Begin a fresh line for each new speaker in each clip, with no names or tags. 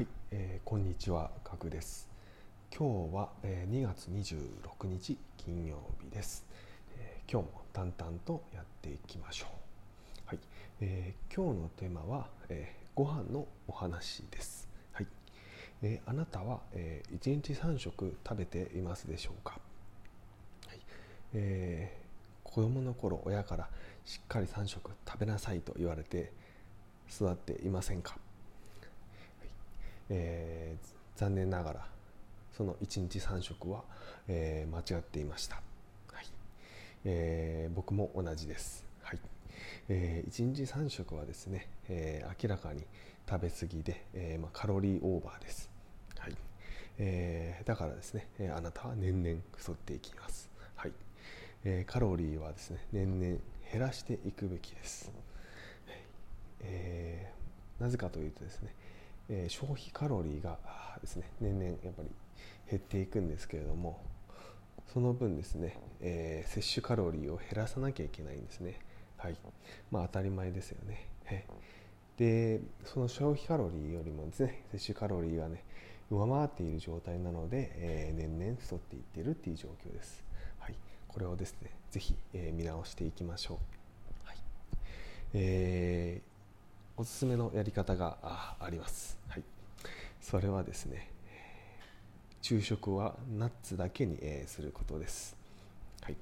はい、えー、こんにちは、かぐです。今日は、えー2月26日金曜日です、えー今日も淡々とやっていきましょう。はい、えー今日のテーマは、えーご飯のお話です。はい、えーあなたは、え1日3食食べていますでしょうか？はい、えー子供の頃親からしっかり3食食べなさいと言われて育っていませんか？えー残念ながらその1日3食は、えー間違っていました、はい。えー僕も同じです、はい。えー1日3食はですね、えー明らかに食べ過ぎで、えーま、カロリーオーバーです、はい。えーだからですね、えーあなたは年々太っていきます、はい。えーカロリーはですね年々減らしていくべきです、はい。えーなぜかというとですね、えー消費カロリーがですね年々やっぱり減っていくんですけれどもその分ですね、えー摂取カロリーを減らさなきゃいけないんですね。はい。まあ当たり前ですよね。はいでその消費カロリーよりもですね摂取カロリーがね上回っている状態なので、えー年々太っていってるっていう状況です。はい。これをですねぜひ、えー見直していきましょう。はい。えーおすすめのやり方がああります。はい、それはですね、昼食はナッツだけに、えーすることです。はい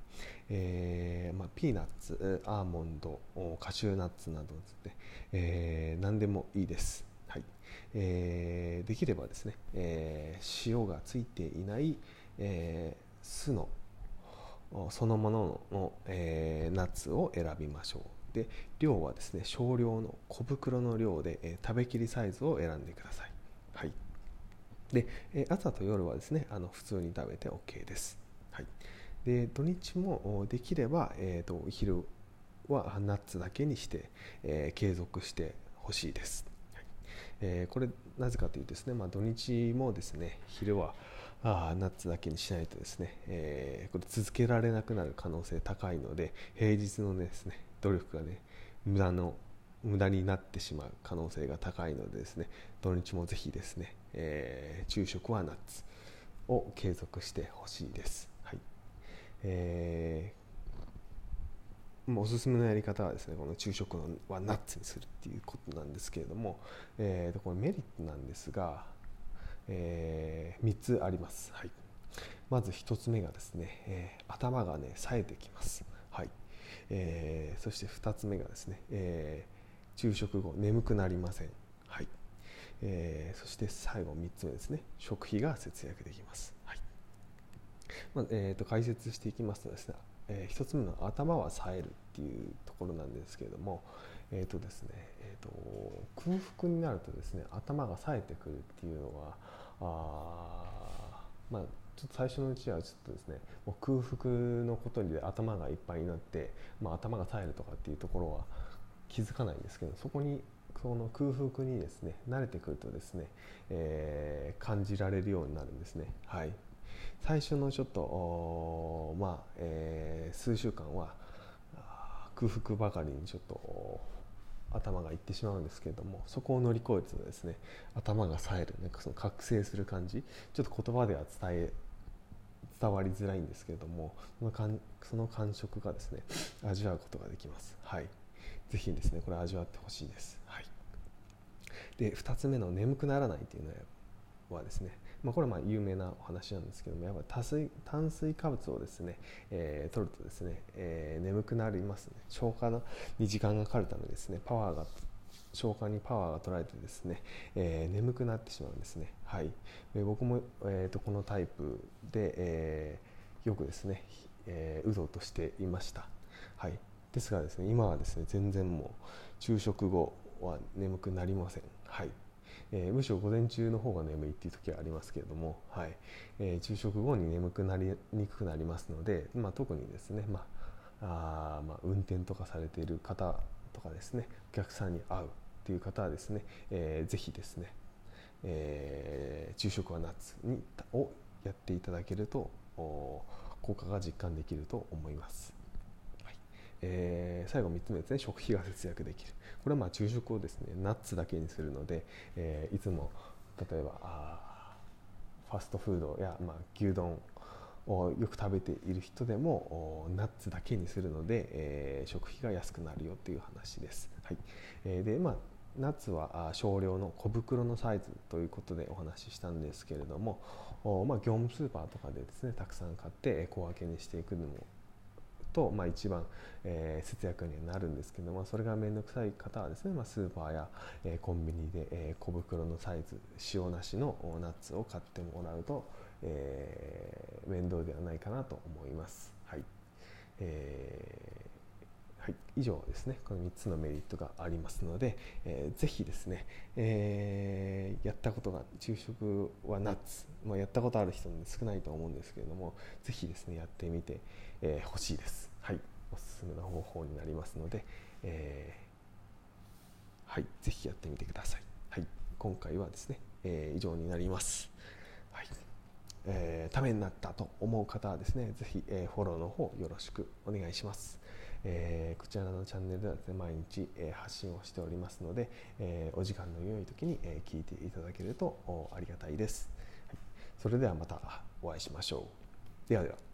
えーまあ、ピーナッツ、アーモンド、カシューナッツなどですね、えー何でもいいです。はいえーできればですね、えー塩がついていない、えー酢のそのものの、えーナッツを選びましょうで量はですね少量の小袋の量で、えー食べきりサイズを選んでください、はい。でえー朝と夜はですねあの普通に食べて OK です、はい、で土日もできれば、えーと昼はナッツだけにして、えー継続してほしいです、はい。えーこれなぜかというとですね、まあ、土日もですね昼はあナッツだけにしないとですね、えこれ続けられなくなる可能性高いので平日のですね努力がね無駄の無駄になってしまう可能性が高いのでですね土日もぜひですね、えー昼食はナッツを継続してほしいです。はい。えーまあおすすめのやり方はですねこの昼食はナッツにするっていうことなんですけれども、えーとこれメリットなんですが、え3つあります、はい、まず1つ目がですね、えー頭がね冴えてきます、はい。えーそして2つ目がですね、えー昼食後眠くなりません、はい。えーそして最後3つ目ですね。食費が節約できます、はい。まあえー、と解説していきますとですね、え1つ目の頭は冴えるっていうところなんですけれども、えーとですねえー、と空腹になるとですね頭が冴えてくるっていうのはあまあちょっと最初のうちはちょっとですねもう空腹のことで頭がいっぱいになって、まあ、頭が冴えるとかっていうところは気づかないんですけどそこにその空腹にですね慣れてくるとですね、えー感じられるようになるんですね。はい最初のちょっとまあ、えー数週間は空腹ばかりにちょっと頭がいってしまうんですけれどもそこを乗り越えるとですね頭が冴えるなんかその覚醒する感じちょっと言葉では伝え伝わりづらいんですけれどもその感その感触がですね味わうことができます。はい。ぜひですねこれ味わってほしいです。はい。で2つ目の眠くならないっていうのはですねまあ、これはまあ有名なお話なんですけどもやっぱり炭水炭水化物をですね、えー取るとですね、えー眠くなりますね。消化のに時間がかかるためですねパワーが消化にパワーが取られてですね、えー眠くなってしまうんですね。はい。で僕も、えー、とこのタイプで、えーよくですね、えーうぞうとしていました。はい。ですがですね今はですね全然もう昼食後は眠くなりません。はい。えーむしろ午前中の方が眠いっていう時はありますけれども、はい。えー昼食後に眠くなりにくくなりますので、まあ、特にですね、まああまあ、運転とかされている方とかですねお客さんに会うという方はですね、えーぜひですね、えー昼食はナッツにをやっていただけると効果が実感できると思います。はいえー最後3つ目ですね食費が節約できるこれはまあ昼食をですねナッツだけにするので、えーいつも例えばあファストフードや、まあ、牛丼よく食べている人でもナッツだけにするので、えー、食費が安くなるよっていう話です。はいえー、でまあナッツは少量の小袋のサイズということでお話ししたんですけれども、まあ、業務スーパーとかでですねたくさん買って小分けにしていくのもと、まあ、一番、えー、節約にはなるんですけどもそれが面倒くさい方はですね、まあ、スーパーや、えー、コンビニで、えー、小袋のサイズ塩なしのナッツを買ってもらうと、えー、面倒ではないかなと思います。はい。えーはい、以上ですね。この3つのメリットがありますので、えー、ぜひですね、えー、やったことが昼食はナッツ、まあ、やったことある人も少ないと思うんですけれどもぜひですねやってみてほ、えー、しいです、はい、おすすめの方法になりますので、えー、はい、ぜひやってみてください、はい、今回はですね、えー、以上になります、はい。えー、ためになったと思う方はですねぜひ、えー、フォローの方よろしくお願いします。えー、こちらのチャンネルではですね毎日、え、発信をしておりますので、え、お時間の良い時に、え聞いていただけるとありがたいです、はい、それではまたお会いしましょう。ではでは。